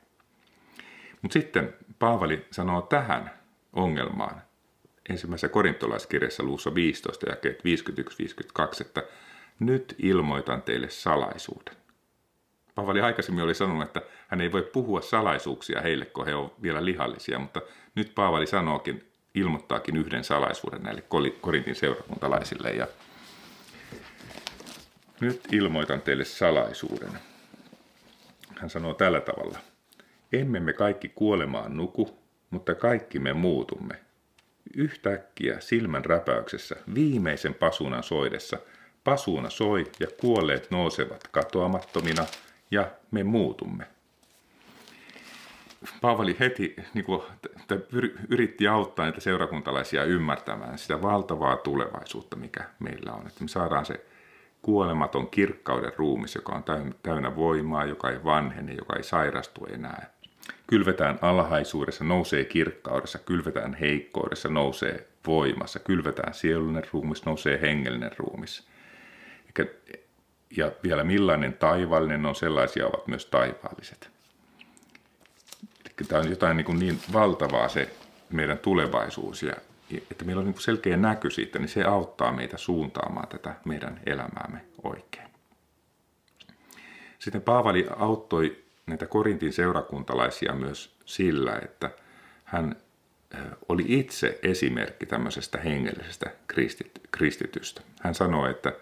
Mutta sitten Paavali sanoo tähän ongelmaan ensimmäisessä korintolaiskirjassa luussa 15 ja 51-52, että nyt ilmoitan teille salaisuuden. Paavali aikaisemmin oli sanonut, että hän ei voi puhua salaisuuksia heille, kun he ovat vielä lihallisia, mutta nyt Paavali sanookin, ilmoittaakin yhden salaisuuden näille Korintin seurakuntalaisille. Ja nyt ilmoitan teille salaisuuden. Hän sanoo tällä tavalla – emme me kaikki kuolemaan nuku, mutta kaikki me muutumme. Yhtäkkiä silmän räpäyksessä, viimeisen pasunan soidessa, pasuuna soi ja kuolleet nousevat katoamattomina ja me muutumme. Paavali heti niin kuin, yritti auttaa niitä seurakuntalaisia ymmärtämään sitä valtavaa tulevaisuutta, mikä meillä on. Että me saadaan se kuolematon kirkkauden ruumis, joka on täynnä voimaa, joka ei vanhene, joka ei sairastu enää. Kylvetään alhaisuudessa, nousee kirkkaudessa, kylvetään heikkoudessa, nousee voimassa, kylvetään sielullinen ruumis, nousee hengellinen ruumis. Ja vielä millainen taivaallinen on, sellaisia ovat myös taivaalliset. Tämä on jotain niin, kuin niin valtavaa se meidän tulevaisuus ja että meillä on niin selkeä näky siitä, niin se auttaa meitä suuntaamaan tätä meidän elämäämme oikein. Sitten Paavali auttoi näitä Korintin seurakuntalaisia myös sillä, että hän oli itse esimerkki tämmöisestä hengellisestä kristitystä. Hän sanoi, että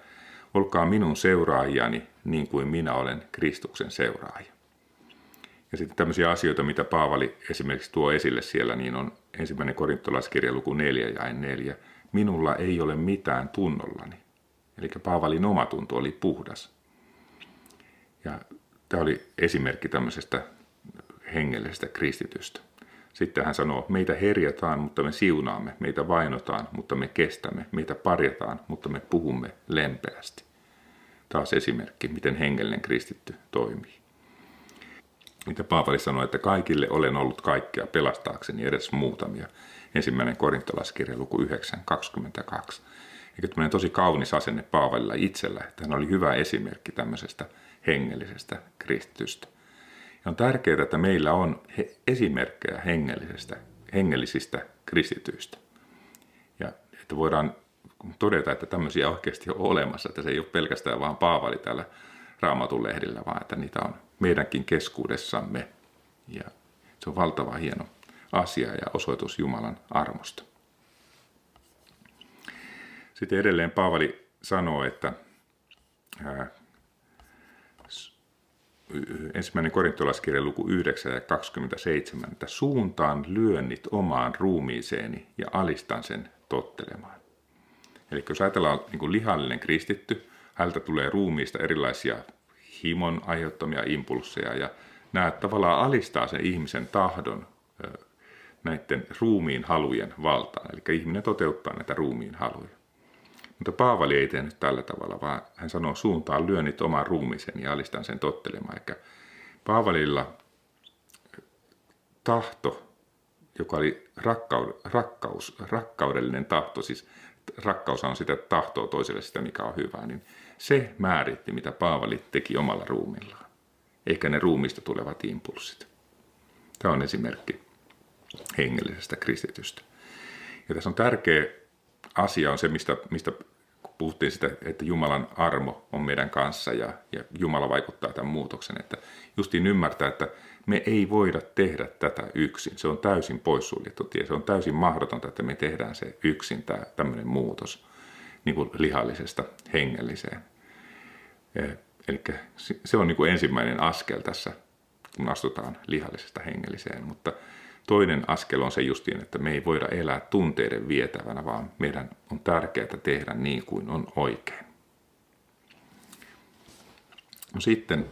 olkaa minun seuraajani niin kuin minä olen Kristuksen seuraaja. Ja sitten tämmöisiä asioita, mitä Paavali esimerkiksi tuo esille siellä, niin on ensimmäinen korintolaiskirja luku 4 ja 4. Minulla ei ole mitään tunnollani. Eli Paavalin omatunto oli puhdas. Ja tämä oli esimerkki tämmöisestä hengellisestä kristitystä. Sitten hän sanoo, meitä herjataan, mutta me siunaamme, meitä vainotaan, mutta me kestämme, meitä parjataan, mutta me puhumme lempeästi. Taas esimerkki, miten hengellinen kristitty toimii mitä Paavali sanoi, että kaikille olen ollut kaikkea pelastaakseni edes muutamia. Ensimmäinen korintolaiskirja luku 9, 22. Eikä tämmöinen tosi kaunis asenne Paavalilla itsellä, että hän oli hyvä esimerkki tämmöisestä hengellisestä kristitystä. Ja on tärkeää, että meillä on esimerkkejä hengellisestä, hengellisistä kristityistä. Ja että voidaan todeta, että tämmöisiä oikeasti on olemassa, että se ei ole pelkästään vaan Paavali täällä raamatun lehdillä, vaan että niitä on meidänkin keskuudessamme. Ja se on valtava hieno asia ja osoitus Jumalan armosta. Sitten edelleen Paavali sanoo, että ää, ensimmäinen korintolaskirja luku 9 ja 27, että suuntaan lyönnit omaan ruumiiseeni ja alistan sen tottelemaan. Eli jos ajatellaan niin kuin lihallinen kristitty, häneltä tulee ruumiista erilaisia himon aiheuttamia impulseja ja nämä tavallaan alistaa sen ihmisen tahdon näiden ruumiin halujen valtaan. Eli ihminen toteuttaa näitä ruumiin haluja. Mutta Paavali ei tehnyt tällä tavalla, vaan hän sanoo suuntaan lyönnit oman ruumisen ja alistan sen tottelemaan. Eli Paavalilla tahto, joka oli rakkaus, rakkaus, rakkaudellinen tahto, siis rakkaus on sitä tahtoa toiselle sitä, mikä on hyvää, niin se määritti, mitä Paavali teki omalla ruumillaan, eikä ne ruumista tulevat impulssit. Tämä on esimerkki hengellisestä kristitystä. Ja tässä on tärkeä asia on se, mistä, mistä puhuttiin sitä, että Jumalan armo on meidän kanssa ja, ja Jumala vaikuttaa tämän muutoksen. Että justiin ymmärtää, että me ei voida tehdä tätä yksin. Se on täysin poissuljettu tie. Se on täysin mahdotonta, että me tehdään se yksin, tämä tämmöinen muutos niin kuin lihallisesta hengelliseen. Eli se on niin kuin ensimmäinen askel tässä, kun astutaan lihallisesta hengelliseen. Mutta toinen askel on se justiin, että me ei voida elää tunteiden vietävänä, vaan meidän on tärkeää tehdä niin kuin on oikein. No sitten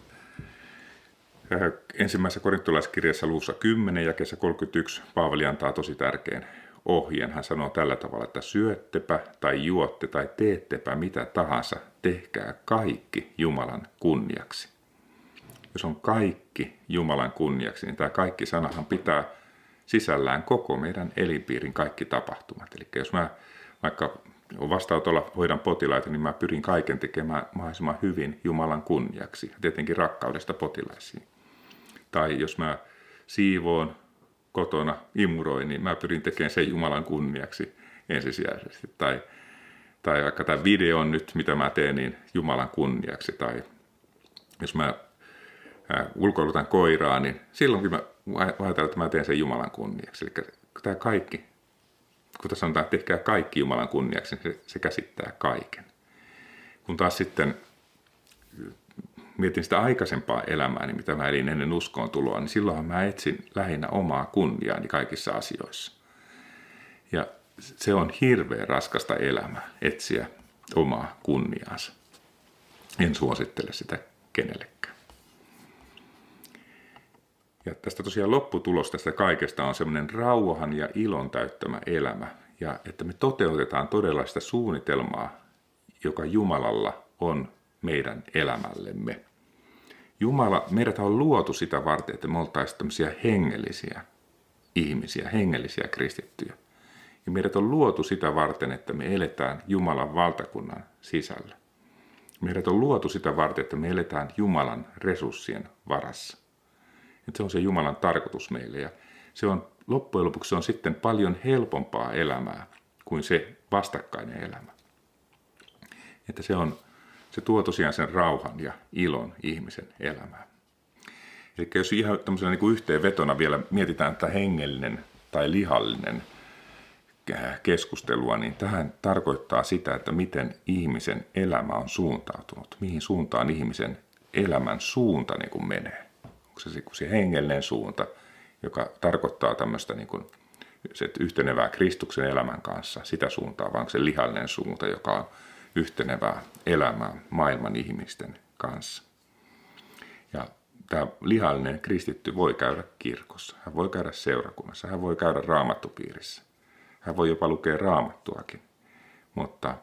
ensimmäisessä korintolaiskirjassa luussa 10 ja kesä 31 Paavali antaa tosi tärkeän ohjeen. Hän sanoo tällä tavalla, että syöttepä tai juotte tai teettepä mitä tahansa, tehkää kaikki Jumalan kunniaksi. Jos on kaikki Jumalan kunniaksi, niin tämä kaikki sanahan pitää sisällään koko meidän elinpiirin kaikki tapahtumat. Eli jos mä vaikka vastaanotolla hoidan potilaita, niin mä pyrin kaiken tekemään mahdollisimman hyvin Jumalan kunniaksi. Tietenkin rakkaudesta potilaisiin. Tai jos mä siivoon kotona imuroin, niin mä pyrin tekemään sen Jumalan kunniaksi ensisijaisesti. Tai, tai vaikka tämä video nyt, mitä mä teen, niin Jumalan kunniaksi. Tai jos mä ulkoilutan koiraa, niin silloinkin mä ajatellaan, että mä teen sen Jumalan kunniaksi. Eli tämä kaikki, kun tässä sanotaan, että tehkää kaikki Jumalan kunniaksi, niin se, se käsittää kaiken. Kun taas sitten mietin sitä aikaisempaa elämää, niin mitä mä elin ennen uskoon tuloa, niin silloinhan mä etsin lähinnä omaa kunniaani kaikissa asioissa. Ja se on hirveän raskasta elämää, etsiä omaa kunniaansa. En suosittele sitä kenellekään. Ja tästä tosiaan lopputulos tästä kaikesta on semmoinen rauhan ja ilon täyttämä elämä. Ja että me toteutetaan todella sitä suunnitelmaa, joka Jumalalla on meidän elämällemme. Jumala, meidät on luotu sitä varten, että me oltaisiin tämmöisiä hengellisiä ihmisiä, hengellisiä kristittyjä. Ja meidät on luotu sitä varten, että me eletään Jumalan valtakunnan sisällä. Meidät on luotu sitä varten, että me eletään Jumalan resurssien varassa. Että se on se Jumalan tarkoitus meille. Ja se on, loppujen lopuksi se on sitten paljon helpompaa elämää kuin se vastakkainen elämä. Että se, on, se tuo tosiaan sen rauhan ja ilon ihmisen elämään. Eli jos ihan tämmöisenä niin kuin yhteenvetona vielä mietitään tätä hengellinen tai lihallinen keskustelua, niin tähän tarkoittaa sitä, että miten ihmisen elämä on suuntautunut, mihin suuntaan ihmisen elämän suunta niin kuin menee. Onko se se hengellinen suunta, joka tarkoittaa tämmöistä niin kuin, se yhtenevää Kristuksen elämän kanssa, sitä suuntaa, vaan se lihallinen suunta, joka on yhtenevää elämää maailman ihmisten kanssa. Ja tämä lihallinen kristitty voi käydä kirkossa, hän voi käydä seurakunnassa, hän voi käydä raamattupiirissä. Hän voi jopa lukea raamattuakin, mutta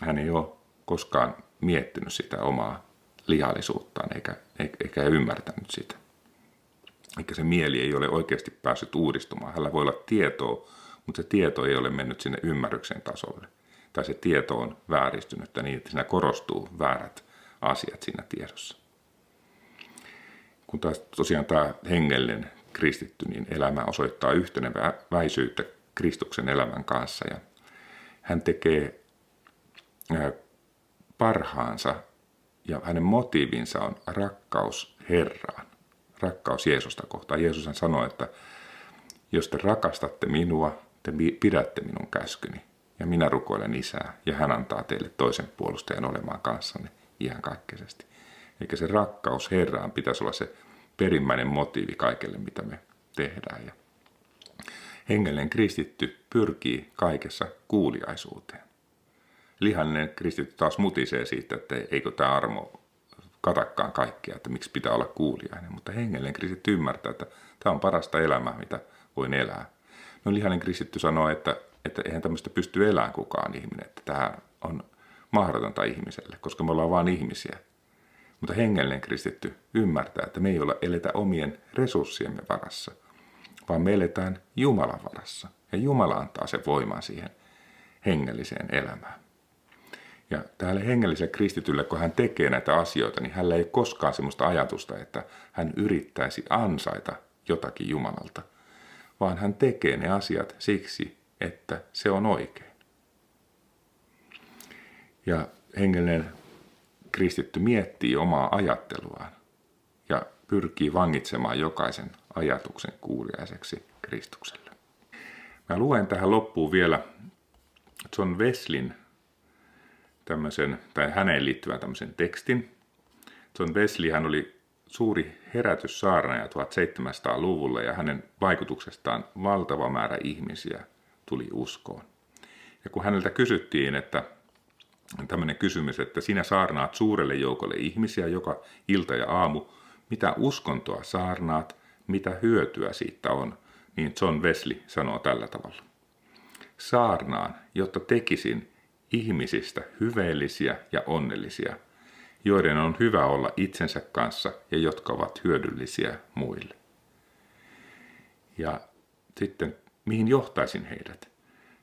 hän ei ole koskaan miettinyt sitä omaa lihallisuuttaan eikä, eikä ymmärtänyt sitä. Eikä se mieli ei ole oikeasti päässyt uudistumaan. Hänellä voi olla tietoa, mutta se tieto ei ole mennyt sinne ymmärryksen tasolle. Tai se tieto on vääristynyt niin, että siinä korostuu väärät asiat siinä tiedossa. Kun taas tosiaan tämä hengellinen kristitty, niin elämä osoittaa yhteneväisyyttä Kristuksen elämän kanssa ja hän tekee parhaansa ja hänen motiivinsa on rakkaus Herraan, rakkaus Jeesusta kohtaan. Jeesus sanoi, että jos te rakastatte minua, te pidätte minun käskyni ja minä rukoilen isää ja hän antaa teille toisen puolustajan olemaan kanssanne kaikkeisesti. Eikä se rakkaus Herraan pitäisi olla se perimmäinen motiivi kaikelle, mitä me tehdään. Ja hengellinen kristitty pyrkii kaikessa kuuliaisuuteen. Lihallinen kristitty taas mutisee siitä, että eikö tämä armo katakkaan kaikkea, että miksi pitää olla kuuliainen. Mutta hengellinen kristitty ymmärtää, että tämä on parasta elämää, mitä voin elää. No lihallinen kristitty sanoo, että, että eihän tämmöistä pysty elämään kukaan ihminen, että tämä on mahdotonta ihmiselle, koska me ollaan vain ihmisiä. Mutta hengellinen kristitty ymmärtää, että me ei olla eletä omien resurssiemme varassa, vaan me eletään Jumalan varassa. Ja Jumala antaa sen voiman siihen hengelliseen elämään. Ja tälle hengelliselle kristitylle, kun hän tekee näitä asioita, niin hänellä ei koskaan sellaista ajatusta, että hän yrittäisi ansaita jotakin Jumalalta, vaan hän tekee ne asiat siksi, että se on oikein. Ja hengellinen kristitty miettii omaa ajatteluaan ja pyrkii vangitsemaan jokaisen ajatuksen kuuliaiseksi Kristukselle. Mä luen tähän loppuun vielä John Weslin tämmöisen, tai häneen liittyvän tämmöisen tekstin. John Wesley hän oli suuri herätyssaarnaaja 1700-luvulla ja hänen vaikutuksestaan valtava määrä ihmisiä tuli uskoon. Ja kun häneltä kysyttiin, että tämmöinen kysymys, että sinä saarnaat suurelle joukolle ihmisiä joka ilta ja aamu, mitä uskontoa saarnaat, mitä hyötyä siitä on, niin John Wesley sanoo tällä tavalla. Saarnaan, jotta tekisin ihmisistä hyveellisiä ja onnellisia, joiden on hyvä olla itsensä kanssa ja jotka ovat hyödyllisiä muille. Ja sitten, mihin johtaisin heidät?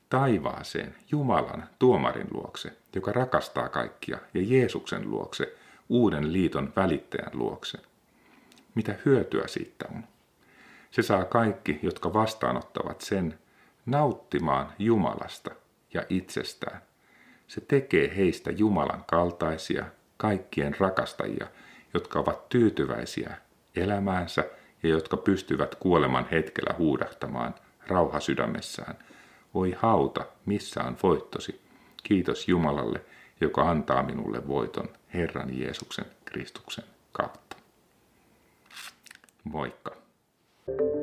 Taivaaseen, Jumalan tuomarin luokse, joka rakastaa kaikkia, ja Jeesuksen luokse, uuden liiton välittäjän luokse. Mitä hyötyä siitä on? Se saa kaikki, jotka vastaanottavat sen, nauttimaan Jumalasta ja itsestään se tekee heistä Jumalan kaltaisia, kaikkien rakastajia, jotka ovat tyytyväisiä elämäänsä ja jotka pystyvät kuoleman hetkellä huudahtamaan rauha sydämessään. Voi hauta, missä on voittosi. Kiitos Jumalalle, joka antaa minulle voiton Herran Jeesuksen Kristuksen kautta. Moikka! thank you